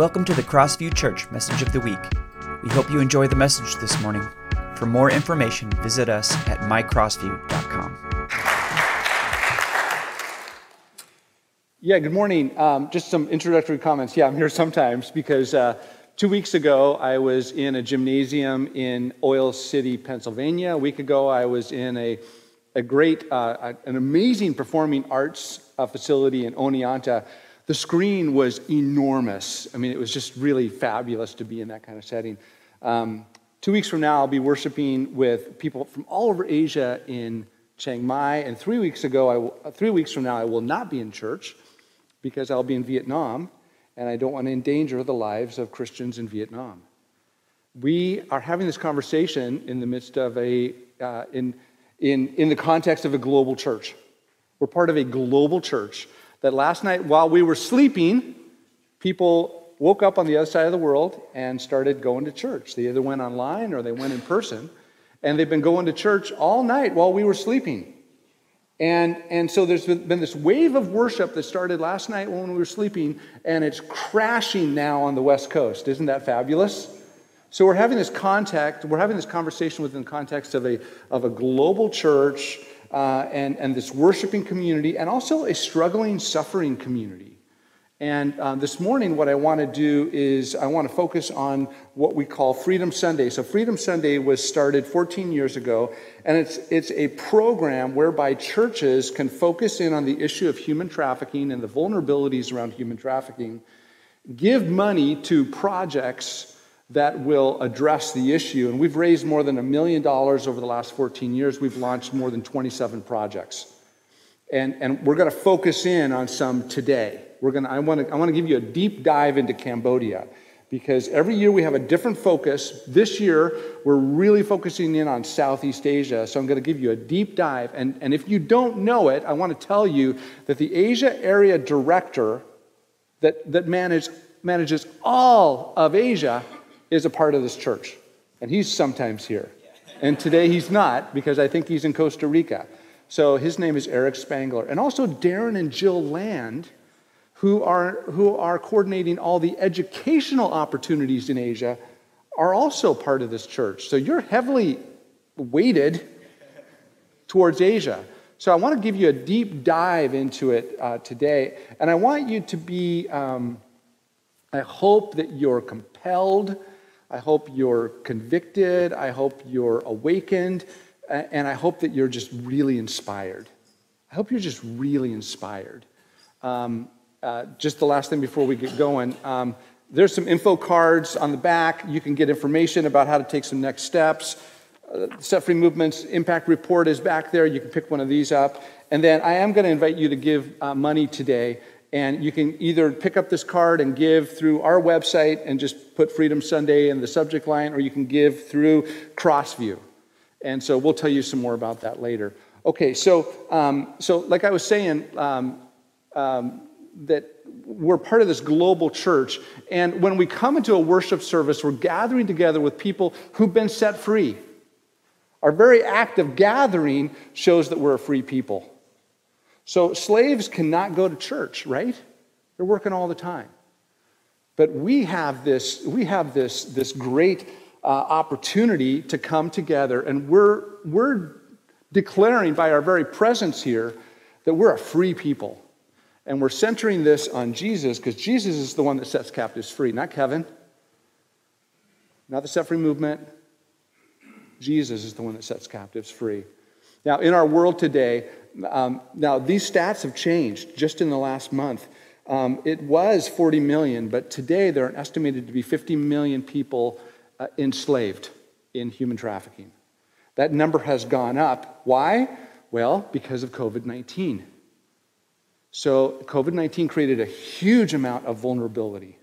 Welcome to the Crossview Church Message of the Week. We hope you enjoy the message this morning. For more information, visit us at mycrossview.com. Yeah, good morning. Um, just some introductory comments. Yeah, I'm here sometimes because uh, two weeks ago I was in a gymnasium in Oil City, Pennsylvania. A week ago I was in a, a great, uh, an amazing performing arts uh, facility in Oneonta. The screen was enormous. I mean, it was just really fabulous to be in that kind of setting. Um, two weeks from now, I'll be worshiping with people from all over Asia in Chiang Mai. And three weeks ago, I will, three weeks from now, I will not be in church because I'll be in Vietnam, and I don't want to endanger the lives of Christians in Vietnam. We are having this conversation in the midst of a, uh, in, in, in the context of a global church. We're part of a global church that last night while we were sleeping, people woke up on the other side of the world and started going to church. They either went online or they went in person. And they've been going to church all night while we were sleeping. And, and so there's been this wave of worship that started last night when we were sleeping, and it's crashing now on the West Coast. Isn't that fabulous? So we're having this contact, we're having this conversation within the context of a, of a global church uh, and, and this worshiping community, and also a struggling, suffering community. And uh, this morning, what I want to do is I want to focus on what we call Freedom Sunday. So, Freedom Sunday was started 14 years ago, and it's, it's a program whereby churches can focus in on the issue of human trafficking and the vulnerabilities around human trafficking, give money to projects that will address the issue. And we've raised more than a million dollars over the last 14 years. We've launched more than 27 projects. And, and we're going to focus in on some today. We're going to, I, want to, I want to give you a deep dive into Cambodia because every year we have a different focus. This year, we're really focusing in on Southeast Asia. So I'm going to give you a deep dive. And, and if you don't know it, I want to tell you that the Asia Area Director that, that manage, manages all of Asia is a part of this church, and he's sometimes here. And today he's not because I think he's in Costa Rica. So his name is Eric Spangler. And also Darren and Jill Land, who are, who are coordinating all the educational opportunities in Asia, are also part of this church. So you're heavily weighted towards Asia. So I want to give you a deep dive into it uh, today. And I want you to be, um, I hope that you're compelled I hope you're convicted. I hope you're awakened. And I hope that you're just really inspired. I hope you're just really inspired. Um, uh, just the last thing before we get going um, there's some info cards on the back. You can get information about how to take some next steps. Uh, Set Free Movements Impact Report is back there. You can pick one of these up. And then I am going to invite you to give uh, money today. And you can either pick up this card and give through our website and just put Freedom Sunday in the subject line, or you can give through Crossview. And so we'll tell you some more about that later. Okay, so, um, so like I was saying, um, um, that we're part of this global church. And when we come into a worship service, we're gathering together with people who've been set free. Our very act of gathering shows that we're a free people. So slaves cannot go to church, right? They're working all the time. But we have this, we have this, this great uh, opportunity to come together, and we're, we're declaring by our very presence here that we're a free people. And we're centering this on Jesus because Jesus is the one that sets captives free, not Kevin, not the set free movement. Jesus is the one that sets captives free. Now, in our world today, um, now these stats have changed just in the last month. Um, it was 40 million, but today there are estimated to be 50 million people uh, enslaved in human trafficking. That number has gone up. Why? Well, because of COVID 19. So, COVID 19 created a huge amount of vulnerability.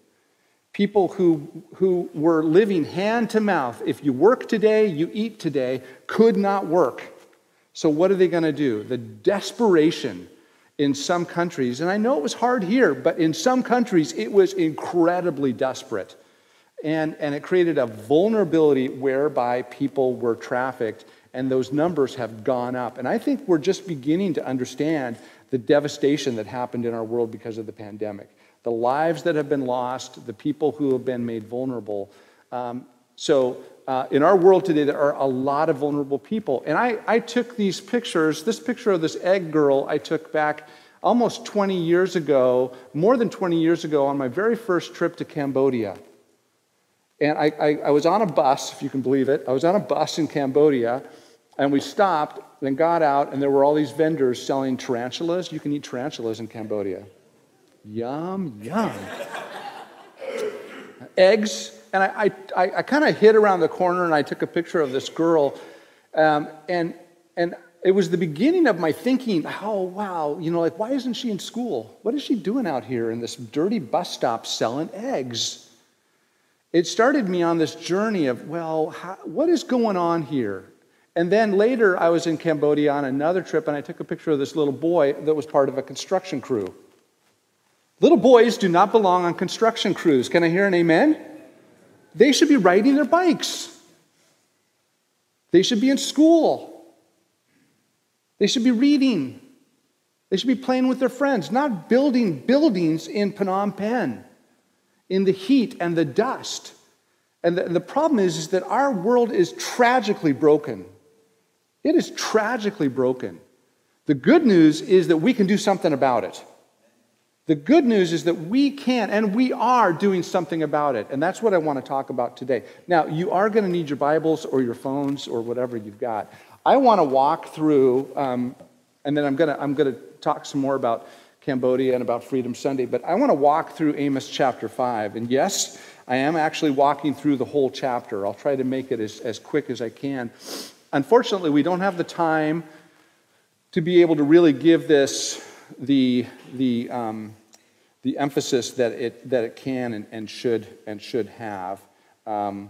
People who, who were living hand to mouth, if you work today, you eat today, could not work so, what are they going to do? The desperation in some countries, and I know it was hard here, but in some countries it was incredibly desperate. And, and it created a vulnerability whereby people were trafficked, and those numbers have gone up. And I think we're just beginning to understand the devastation that happened in our world because of the pandemic, the lives that have been lost, the people who have been made vulnerable. Um, so, uh, in our world today, there are a lot of vulnerable people. And I, I took these pictures, this picture of this egg girl I took back almost 20 years ago, more than 20 years ago, on my very first trip to Cambodia. And I, I, I was on a bus, if you can believe it. I was on a bus in Cambodia, and we stopped and got out, and there were all these vendors selling tarantulas. You can eat tarantulas in Cambodia. Yum, yum. Eggs, and I, I, I kind of hid around the corner and I took a picture of this girl. Um, and, and it was the beginning of my thinking, oh, wow, you know, like, why isn't she in school? What is she doing out here in this dirty bus stop selling eggs? It started me on this journey of, well, how, what is going on here? And then later, I was in Cambodia on another trip, and I took a picture of this little boy that was part of a construction crew. Little boys do not belong on construction crews. Can I hear an amen? They should be riding their bikes. They should be in school. They should be reading. They should be playing with their friends, not building buildings in Phnom Penh in the heat and the dust. And the, the problem is, is that our world is tragically broken. It is tragically broken. The good news is that we can do something about it. The good news is that we can and we are doing something about it. And that's what I want to talk about today. Now, you are going to need your Bibles or your phones or whatever you've got. I want to walk through, um, and then I'm going to, I'm going to talk some more about Cambodia and about Freedom Sunday, but I want to walk through Amos chapter 5. And yes, I am actually walking through the whole chapter. I'll try to make it as, as quick as I can. Unfortunately, we don't have the time to be able to really give this the, the, um, the emphasis that it, that it can and, and, should, and should have. Um,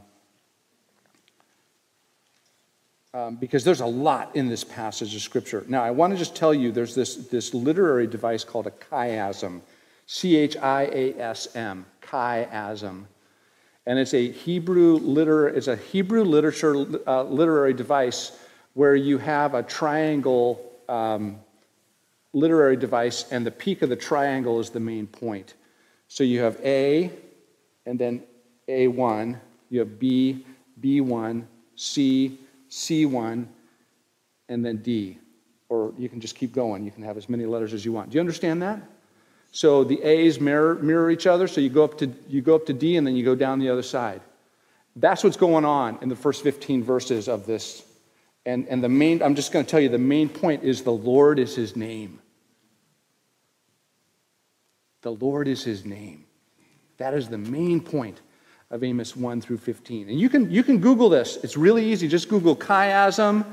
um, because there's a lot in this passage of Scripture. Now, I want to just tell you there's this, this literary device called a chiasm C H I A S M, chiasm. And it's a Hebrew, liter- it's a Hebrew literature, uh, literary device where you have a triangle um, literary device, and the peak of the triangle is the main point. So you have A, and then A1, you have B, B1, C, C1, and then D. Or you can just keep going. You can have as many letters as you want. Do you understand that? So the A's mirror, mirror each other. So you go, up to, you go up to D and then you go down the other side. That's what's going on in the first 15 verses of this. And, and the main, I'm just going to tell you, the main point is the Lord is his name. The Lord is his name. That is the main point of Amos 1 through 15. And you can, you can Google this. It's really easy. Just Google chiasm,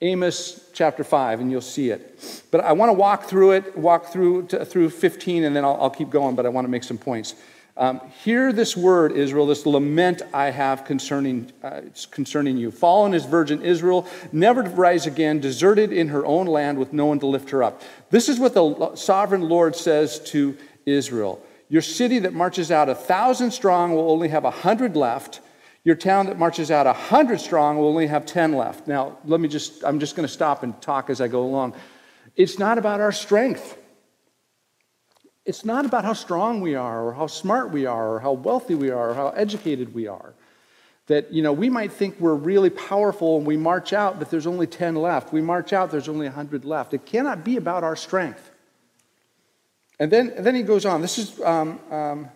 Amos chapter 5, and you'll see it. But I want to walk through it, walk through, to, through 15, and then I'll, I'll, keep going, but I want to make some points. Um, hear this word, Israel, this lament I have concerning, uh, concerning you. Fallen is virgin Israel, never to rise again, deserted in her own land with no one to lift her up. This is what the sovereign Lord says to Israel. Your city that marches out a thousand strong will only have a hundred left. Your town that marches out a hundred strong will only have ten left. Now, let me just, I'm just going to stop and talk as I go along. It's not about our strength. It's not about how strong we are, or how smart we are, or how wealthy we are, or how educated we are. That, you know, we might think we're really powerful and we march out, but there's only 10 left. We march out, there's only 100 left. It cannot be about our strength. And then, and then he goes on. This is, um, um,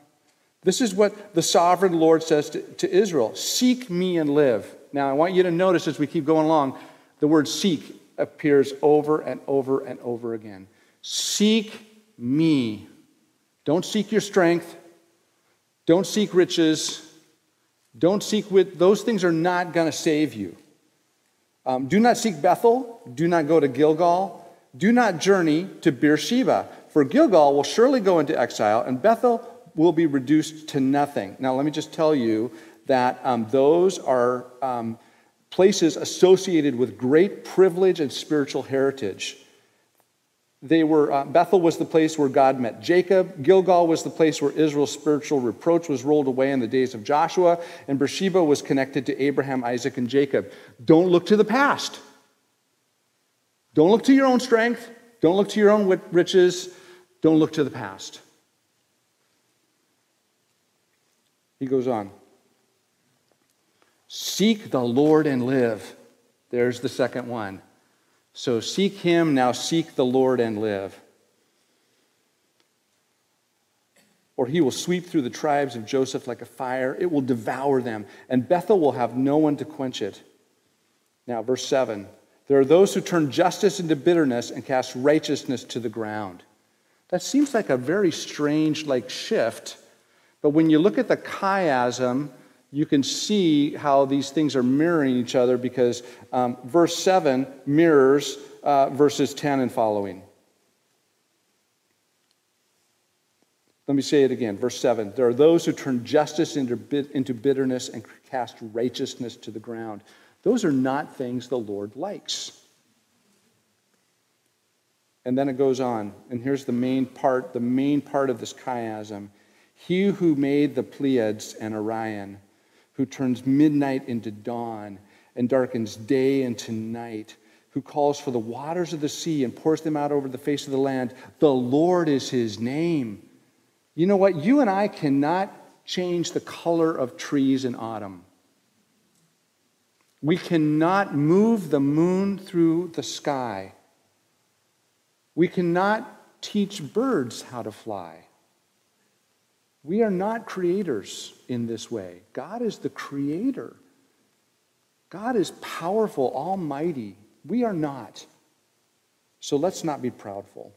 this is what the sovereign Lord says to, to Israel Seek me and live. Now, I want you to notice as we keep going along, the word seek appears over and over and over again. Seek me. Don't seek your strength. Don't seek riches. Don't seek with those things are not going to save you. Um, do not seek Bethel. Do not go to Gilgal. Do not journey to Beersheba. For Gilgal will surely go into exile, and Bethel will be reduced to nothing. Now, let me just tell you that um, those are um, places associated with great privilege and spiritual heritage. They were, uh, Bethel was the place where God met Jacob. Gilgal was the place where Israel's spiritual reproach was rolled away in the days of Joshua. And Beersheba was connected to Abraham, Isaac, and Jacob. Don't look to the past. Don't look to your own strength. Don't look to your own riches. Don't look to the past. He goes on. Seek the Lord and live. There's the second one. So seek him, now seek the Lord and live. Or he will sweep through the tribes of Joseph like a fire. It will devour them, and Bethel will have no one to quench it. Now, verse 7 There are those who turn justice into bitterness and cast righteousness to the ground. That seems like a very strange like shift, but when you look at the chiasm, you can see how these things are mirroring each other because um, verse 7 mirrors uh, verses 10 and following. Let me say it again. Verse 7 There are those who turn justice into, into bitterness and cast righteousness to the ground. Those are not things the Lord likes. And then it goes on, and here's the main part, the main part of this chiasm. He who made the Pleiades and Orion, who turns midnight into dawn and darkens day into night, who calls for the waters of the sea and pours them out over the face of the land. The Lord is his name. You know what? You and I cannot change the color of trees in autumn. We cannot move the moon through the sky. We cannot teach birds how to fly. We are not creators in this way. God is the creator. God is powerful, almighty. We are not. So let's not be proudful.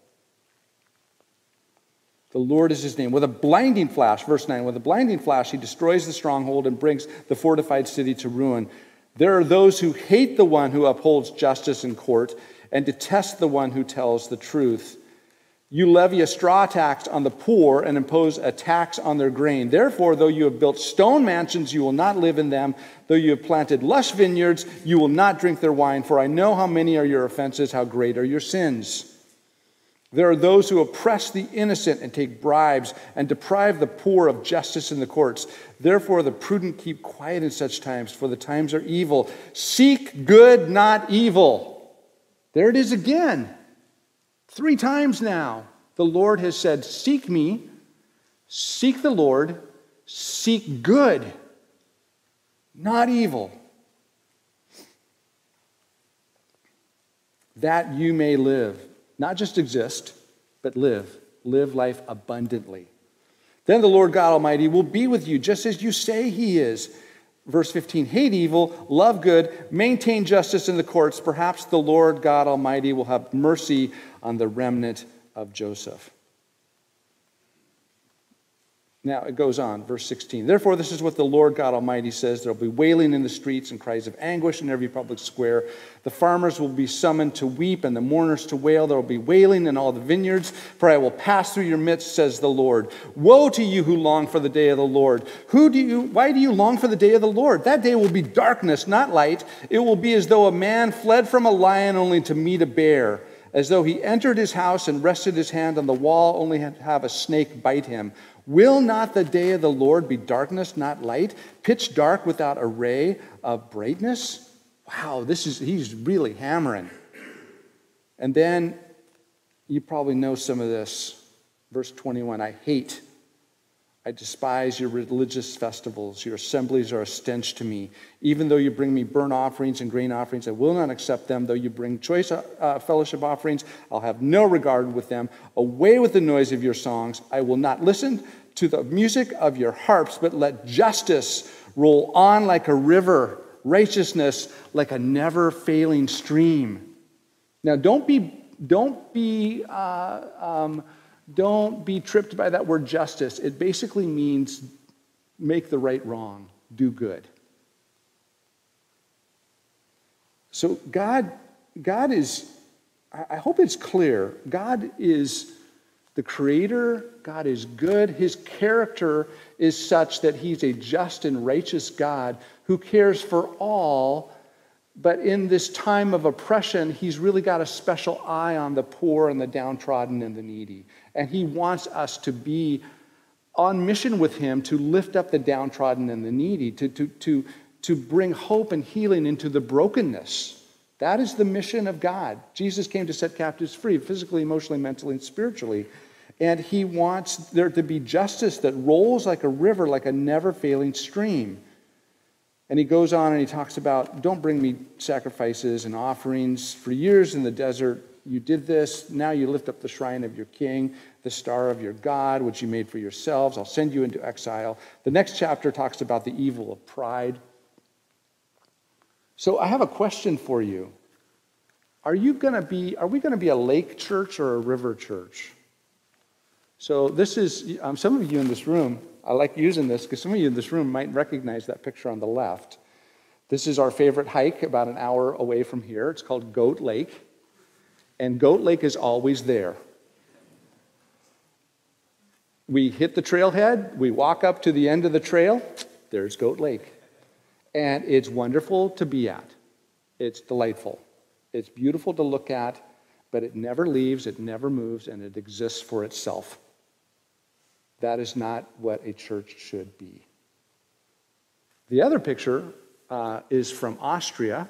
The Lord is his name. With a blinding flash, verse 9, with a blinding flash, he destroys the stronghold and brings the fortified city to ruin. There are those who hate the one who upholds justice in court and detest the one who tells the truth. You levy a straw tax on the poor and impose a tax on their grain. Therefore, though you have built stone mansions, you will not live in them. Though you have planted lush vineyards, you will not drink their wine. For I know how many are your offenses, how great are your sins. There are those who oppress the innocent and take bribes and deprive the poor of justice in the courts. Therefore, the prudent keep quiet in such times, for the times are evil. Seek good, not evil. There it is again. Three times now, the Lord has said, Seek me, seek the Lord, seek good, not evil, that you may live. Not just exist, but live. Live life abundantly. Then the Lord God Almighty will be with you just as you say He is. Verse 15 Hate evil, love good, maintain justice in the courts. Perhaps the Lord God Almighty will have mercy on the remnant of Joseph. Now it goes on, verse 16. Therefore, this is what the Lord God Almighty says there will be wailing in the streets and cries of anguish in every public square. The farmers will be summoned to weep and the mourners to wail. There will be wailing in all the vineyards, for I will pass through your midst, says the Lord. Woe to you who long for the day of the Lord. Who do you, why do you long for the day of the Lord? That day will be darkness, not light. It will be as though a man fled from a lion only to meet a bear as though he entered his house and rested his hand on the wall, only to have a snake bite him. Will not the day of the Lord be darkness, not light, pitch dark without a ray of brightness? Wow, this is, he's really hammering. And then you probably know some of this. Verse 21 I hate I despise your religious festivals. Your assemblies are a stench to me. Even though you bring me burnt offerings and grain offerings, I will not accept them. Though you bring choice uh, fellowship offerings, I'll have no regard with them. Away with the noise of your songs. I will not listen to the music of your harps, but let justice roll on like a river, righteousness like a never failing stream. Now, don't be, don't be, uh, um, don't be tripped by that word justice. It basically means make the right wrong, do good. So God, God is, I hope it's clear, God is the creator, God is good. His character is such that he's a just and righteous God who cares for all but in this time of oppression, he's really got a special eye on the poor and the downtrodden and the needy. And he wants us to be on mission with him to lift up the downtrodden and the needy, to, to, to, to bring hope and healing into the brokenness. That is the mission of God. Jesus came to set captives free, physically, emotionally, mentally, and spiritually. And he wants there to be justice that rolls like a river, like a never failing stream. And he goes on and he talks about don't bring me sacrifices and offerings. For years in the desert, you did this. Now you lift up the shrine of your king, the star of your God, which you made for yourselves. I'll send you into exile. The next chapter talks about the evil of pride. So I have a question for you. Are you going to be are we going to be a lake church or a river church? So this is um, some of you in this room, I like using this because some of you in this room might recognize that picture on the left. This is our favorite hike about an hour away from here. It's called Goat Lake. And Goat Lake is always there. We hit the trailhead, we walk up to the end of the trail, there's Goat Lake. And it's wonderful to be at. It's delightful. It's beautiful to look at, but it never leaves, it never moves, and it exists for itself. That is not what a church should be. The other picture uh, is from Austria,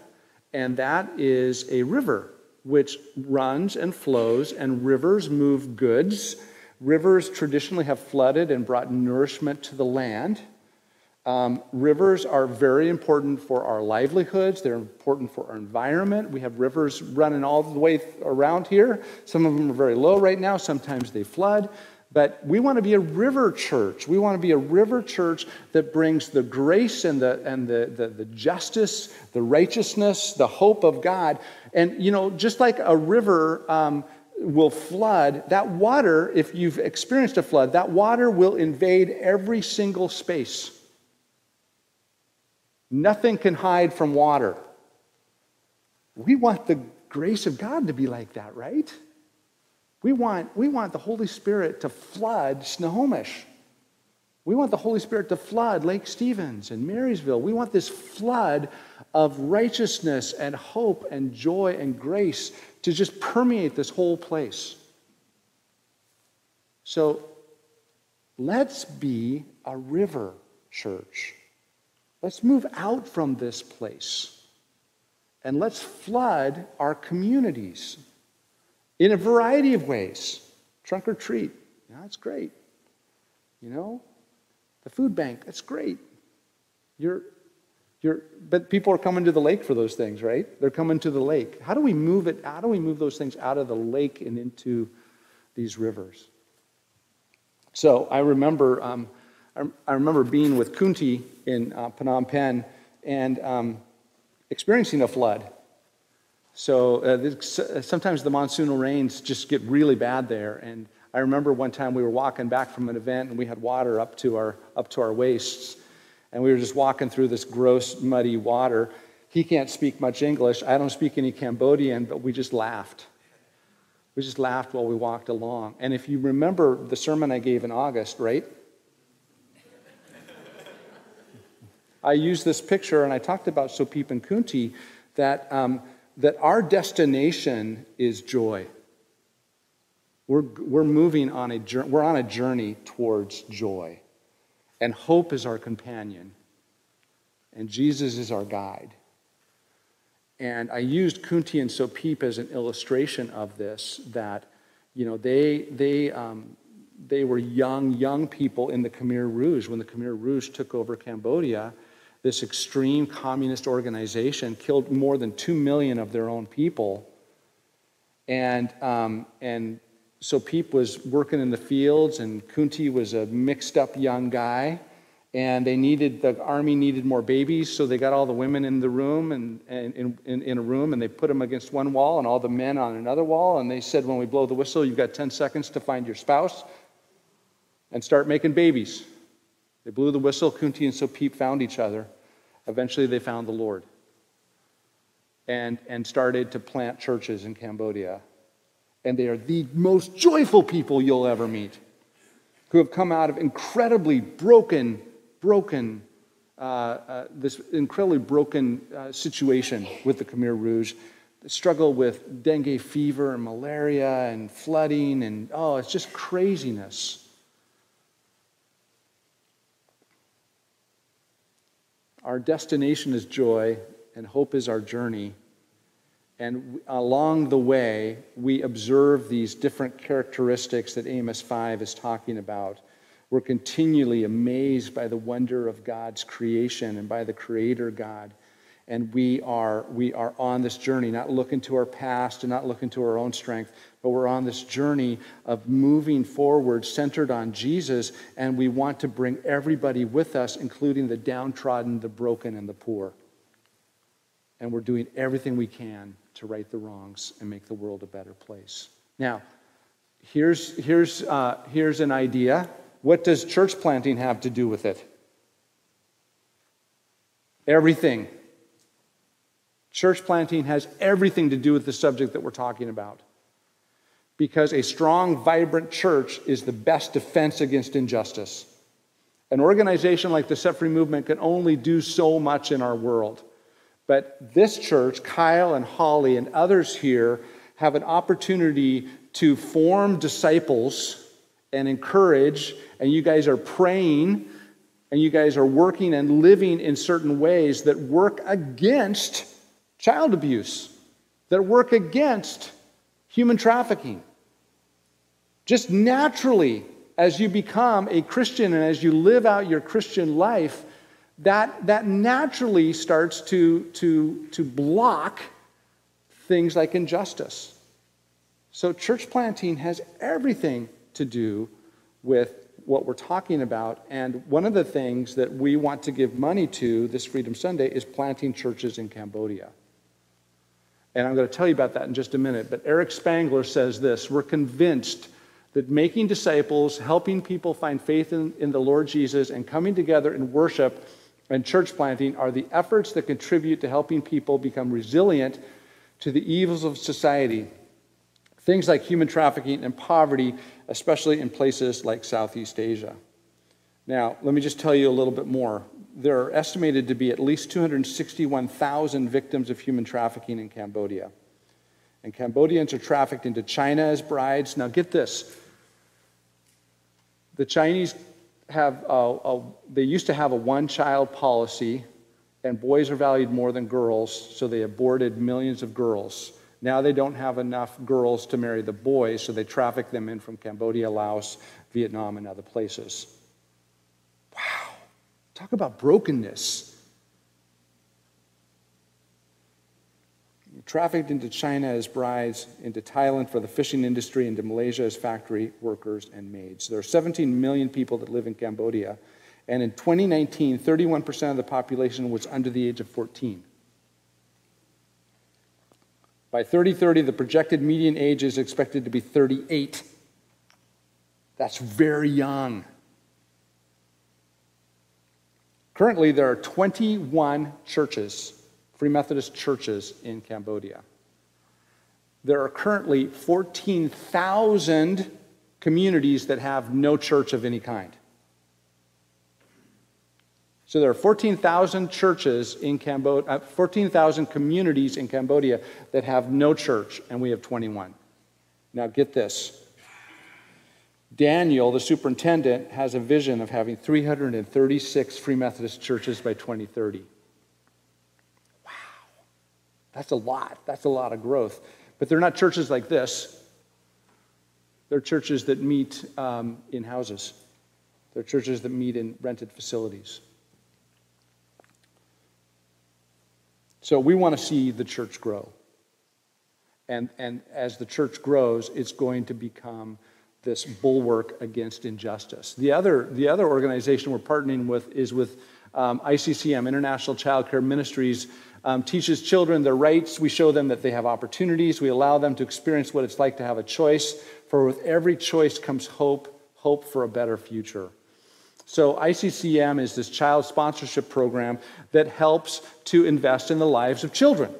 and that is a river which runs and flows, and rivers move goods. Rivers traditionally have flooded and brought nourishment to the land. Um, rivers are very important for our livelihoods. They're important for our environment. We have rivers running all the way around here. Some of them are very low right now. Sometimes they flood. But we want to be a river church. We want to be a river church that brings the grace and the, and the, the, the, justice, the righteousness, the hope of God. And, you know, just like a river um, will flood, that water, if you've experienced a flood, that water will invade every single space. Nothing can hide from water. We want the grace of God to be like that, right? We want, we want the Holy Spirit to flood Snohomish. We want the Holy Spirit to flood Lake Stevens and Marysville. We want this flood of righteousness and hope and joy and grace to just permeate this whole place. So let's be a river church. Let's move out from this place and let's flood our communities in a variety of ways. Trunk or treat, yeah, that's great. You know, the food bank, that's great. You're, you're, but people are coming to the lake for those things, right? They're coming to the lake. How do we move it? How do we move those things out of the lake and into these rivers? So I remember, um, I, remember being with Kunti in uh, Phnom Penh and um, experiencing a flood. So uh, this, uh, sometimes the monsoonal rains just get really bad there. And I remember one time we were walking back from an event and we had water up to our, up to our waists. And we were just walking through this gross, muddy water. He can't speak much English. I don't speak any Cambodian, but we just laughed. We just laughed while we walked along. And if you remember the sermon I gave in August, right? I used this picture and I talked about Sopip and Kunti that um, that our destination is joy. We're, we're moving on a journey, we're on a journey towards joy. And hope is our companion. And Jesus is our guide. And I used Kunti and Sopip as an illustration of this, that, you know, they, they, um, they were young, young people in the Khmer Rouge. When the Khmer Rouge took over Cambodia, this extreme communist organization killed more than 2 million of their own people. And, um, and Sopip was working in the fields, and Kunti was a mixed up young guy. And they needed, the army needed more babies, so they got all the women in the room and, and in, in, in a room, and they put them against one wall and all the men on another wall. And they said, when we blow the whistle, you've got 10 seconds to find your spouse and start making babies. They blew the whistle. Kunti and Sopip found each other. Eventually, they found the Lord and, and started to plant churches in Cambodia. And they are the most joyful people you'll ever meet who have come out of incredibly broken, broken, uh, uh, this incredibly broken uh, situation with the Khmer Rouge. They struggle with dengue fever and malaria and flooding, and oh, it's just craziness. Our destination is joy, and hope is our journey. And along the way, we observe these different characteristics that Amos 5 is talking about. We're continually amazed by the wonder of God's creation and by the Creator God and we are, we are on this journey, not looking to our past and not looking to our own strength, but we're on this journey of moving forward centered on Jesus, and we want to bring everybody with us, including the downtrodden, the broken, and the poor. And we're doing everything we can to right the wrongs and make the world a better place. Now, here's, here's, uh, here's an idea. What does church planting have to do with it? Everything. Church planting has everything to do with the subject that we're talking about. Because a strong, vibrant church is the best defense against injustice. An organization like the Free Movement can only do so much in our world. But this church, Kyle and Holly and others here, have an opportunity to form disciples and encourage, and you guys are praying, and you guys are working and living in certain ways that work against child abuse, that work against human trafficking. Just naturally, as you become a Christian and as you live out your Christian life, that, that naturally starts to, to, to block things like injustice. So, church planting has everything to do with what we're talking about. And one of the things that we want to give money to this Freedom Sunday is planting churches in Cambodia. And I'm going to tell you about that in just a minute. But Eric Spangler says this We're convinced that making disciples, helping people find faith in, in the Lord Jesus, and coming together in worship and church planting are the efforts that contribute to helping people become resilient to the evils of society. Things like human trafficking and poverty, especially in places like Southeast Asia. Now, let me just tell you a little bit more there are estimated to be at least 261,000 victims of human trafficking in Cambodia. And Cambodians are trafficked into China as brides. Now, get this the Chinese have, a, a, they used to have a one child policy, and boys are valued more than girls, so they aborted millions of girls. Now they don't have enough girls to marry the boys, so they traffic them in from Cambodia, Laos, Vietnam, and other places. Talk about brokenness. Trafficked into China as brides, into Thailand for the fishing industry, into Malaysia as factory workers and maids. There are 17 million people that live in Cambodia, and in 2019, 31% of the population was under the age of 14. By 2030, the projected median age is expected to be 38. That's very young. Currently, there are 21 churches, Free Methodist churches in Cambodia. There are currently 14,000 communities that have no church of any kind. So there are 14,000 churches in Cambodia, uh, 14,000 communities in Cambodia that have no church, and we have 21. Now get this Daniel, the superintendent, has a vision of having 336 Free Methodist churches by 2030. Wow. That's a lot. That's a lot of growth. But they're not churches like this. They're churches that meet um, in houses, they're churches that meet in rented facilities. So we want to see the church grow. And, and as the church grows, it's going to become this bulwark against injustice. The other, the other organization we're partnering with is with um, ICCM, International Child Care Ministries, um, teaches children their rights. We show them that they have opportunities. We allow them to experience what it's like to have a choice. For with every choice comes hope, hope for a better future. So, ICCM is this child sponsorship program that helps to invest in the lives of children.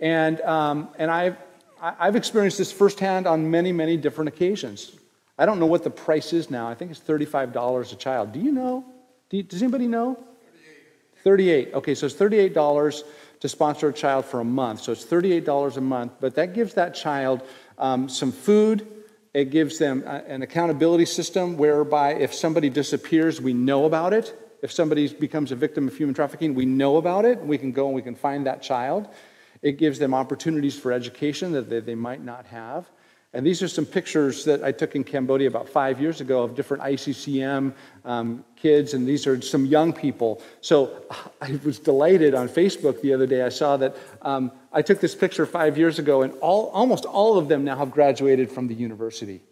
And, um, and I've, I've experienced this firsthand on many, many different occasions. I don't know what the price is now. I think it's $35 a child. Do you know? Do you, does anybody know? 38. 38. Okay, so it's $38 to sponsor a child for a month. So it's $38 a month, but that gives that child um, some food. It gives them a, an accountability system whereby if somebody disappears, we know about it. If somebody becomes a victim of human trafficking, we know about it. We can go and we can find that child. It gives them opportunities for education that they, they might not have. And these are some pictures that I took in Cambodia about five years ago of different ICCM um, kids, and these are some young people. So I was delighted on Facebook the other day. I saw that um, I took this picture five years ago, and all, almost all of them now have graduated from the university.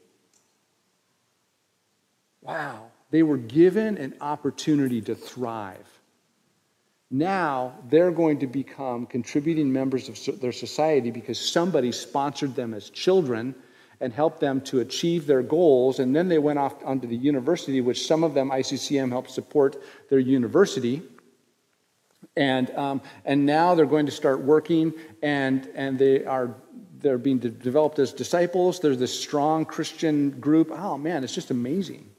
Wow. They were given an opportunity to thrive. Now they're going to become contributing members of their society because somebody sponsored them as children and helped them to achieve their goals. And then they went off onto the university, which some of them, ICCM, helped support their university. And, um, and now they're going to start working, and, and they are they're being developed as disciples. There's this strong Christian group. Oh man, it's just amazing.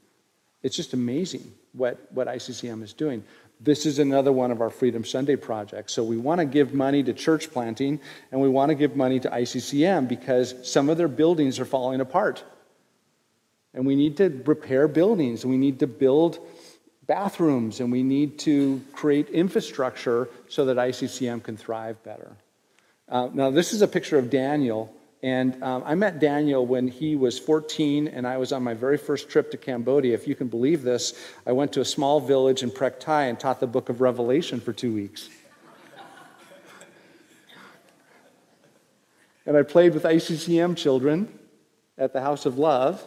It's just amazing what, what ICCM is doing. This is another one of our Freedom Sunday projects. So we want to give money to church planting and we want to give money to ICCM because some of their buildings are falling apart. And we need to repair buildings, we need to build bathrooms, and we need to create infrastructure so that ICCM can thrive better. Uh, now, this is a picture of Daniel and um, I met Daniel when he was 14, and I was on my very first trip to Cambodia. If you can believe this, I went to a small village in Prek Tai and taught the book of Revelation for two weeks. and I played with ICCM children at the House of Love.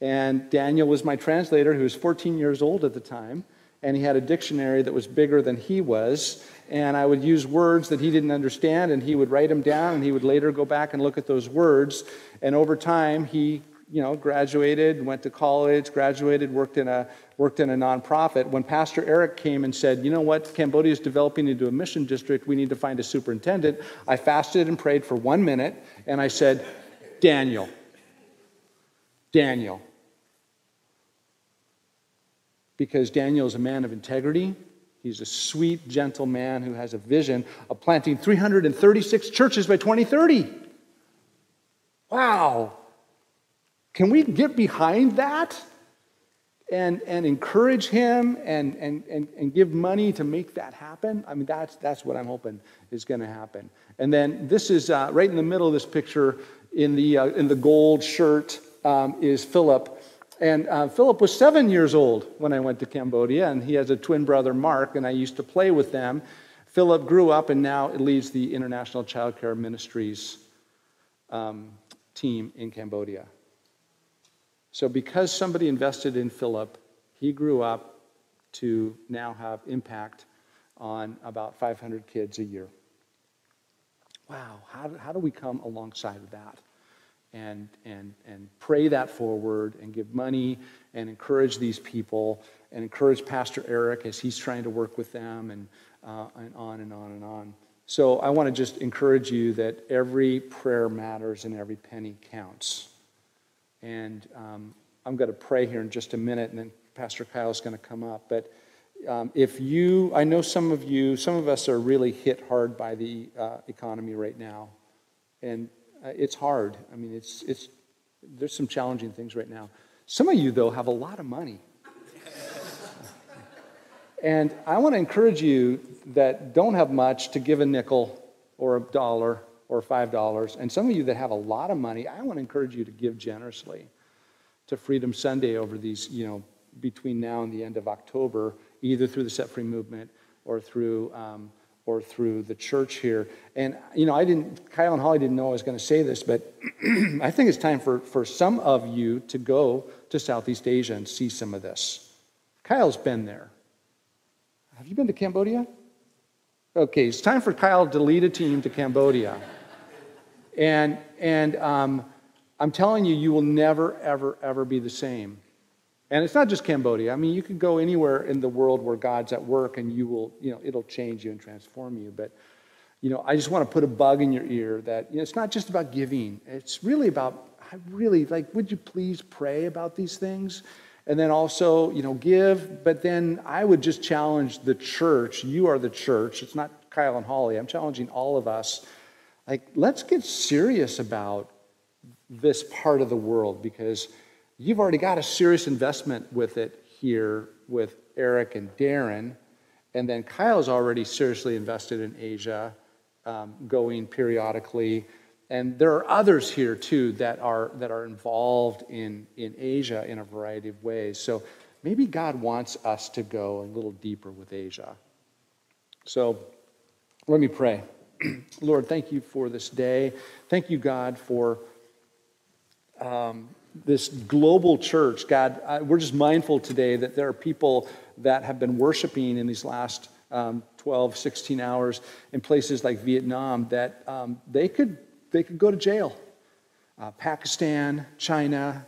And Daniel was my translator, who was 14 years old at the time. And he had a dictionary that was bigger than he was and I would use words that he didn't understand, and he would write them down, and he would later go back and look at those words. And over time, he, you know, graduated, went to college, graduated, worked in a worked in a nonprofit. When Pastor Eric came and said, "You know what? Cambodia is developing into a mission district. We need to find a superintendent," I fasted and prayed for one minute, and I said, "Daniel, Daniel." Because Daniel is a man of integrity, He's a sweet, gentle man who has a vision of planting 336 churches by 2030. Wow. Can we get behind that and, and encourage him and, and, and, and give money to make that happen? I mean, that's, that's what I'm hoping is going to happen. And then this is uh, right in the middle of this picture in the, uh, in the gold shirt um, is Philip. And uh, Philip was seven years old when I went to Cambodia, and he has a twin brother, Mark, and I used to play with them. Philip grew up and now leads the International Child Care Ministries um, team in Cambodia. So, because somebody invested in Philip, he grew up to now have impact on about 500 kids a year. Wow, how, how do we come alongside of that? And, and, and pray that forward and give money and encourage these people and encourage Pastor Eric as he's trying to work with them and, uh, and on and on and on. So I want to just encourage you that every prayer matters and every penny counts. And um, I'm going to pray here in just a minute, and then Pastor Kyle is going to come up. But um, if you, I know some of you, some of us are really hit hard by the uh, economy right now. And uh, it's hard. I mean, it's, it's, there's some challenging things right now. Some of you, though, have a lot of money. and I want to encourage you that don't have much to give a nickel or a dollar or five dollars. And some of you that have a lot of money, I want to encourage you to give generously to Freedom Sunday over these, you know, between now and the end of October, either through the Set Free Movement or through um, or through the church here. And, you know, I didn't, Kyle and Holly didn't know I was going to say this, but I think it's time for, for some of you to go to Southeast Asia and see some of this. Kyle's been there. Have you been to Cambodia? Okay, it's time for Kyle to lead a team to Cambodia. And, and um, I'm telling you, you will never, ever, ever be the same. And it's not just Cambodia. I mean, you can go anywhere in the world where God's at work and you will, you know, it'll change you and transform you. But, you know, I just want to put a bug in your ear that, you know, it's not just about giving. It's really about, I really, like, would you please pray about these things? And then also, you know, give. But then I would just challenge the church. You are the church. It's not Kyle and Holly. I'm challenging all of us. Like, let's get serious about this part of the world because You've already got a serious investment with it here with Eric and Darren. And then Kyle's already seriously invested in Asia. um, going periodically. And there are others here too that are, that are involved in, in Asia in a variety of ways. So maybe God wants us to go a little deeper with Asia. So let me pray. Lord, thank you for this day. Thank you, God, for um, this global church. God, I, we're just mindful today that there are people that have been worshiping in these last um, 12, 16 hours in places like Vietnam that um, they, could, they could go to jail. Uh, Pakistan, China,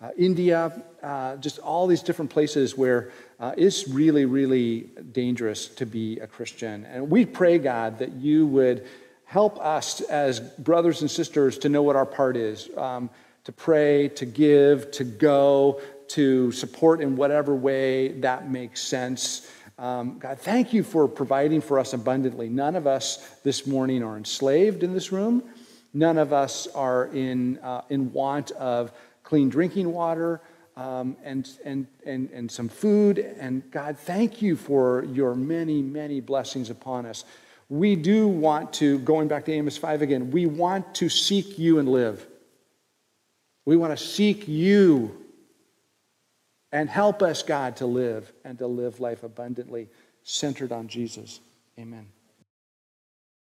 uh, India, uh, just all these different places where uh, it's really, really dangerous to be a Christian. And we pray, God, that you would help us as brothers and sisters to know what our part is um, to pray, to give, to go, to support in whatever way that makes sense. Um, God, thank you for providing for us abundantly. None of us this morning are enslaved in this room. None of us are in, uh, in want of clean drinking water um, and, and, and, and some food. And God, thank you for your many, many blessings upon us. We do want to, going back to Amos 5 again, we want to seek you and live. We want to seek you and help us, God, to live and to live life abundantly centered on Jesus. Amen.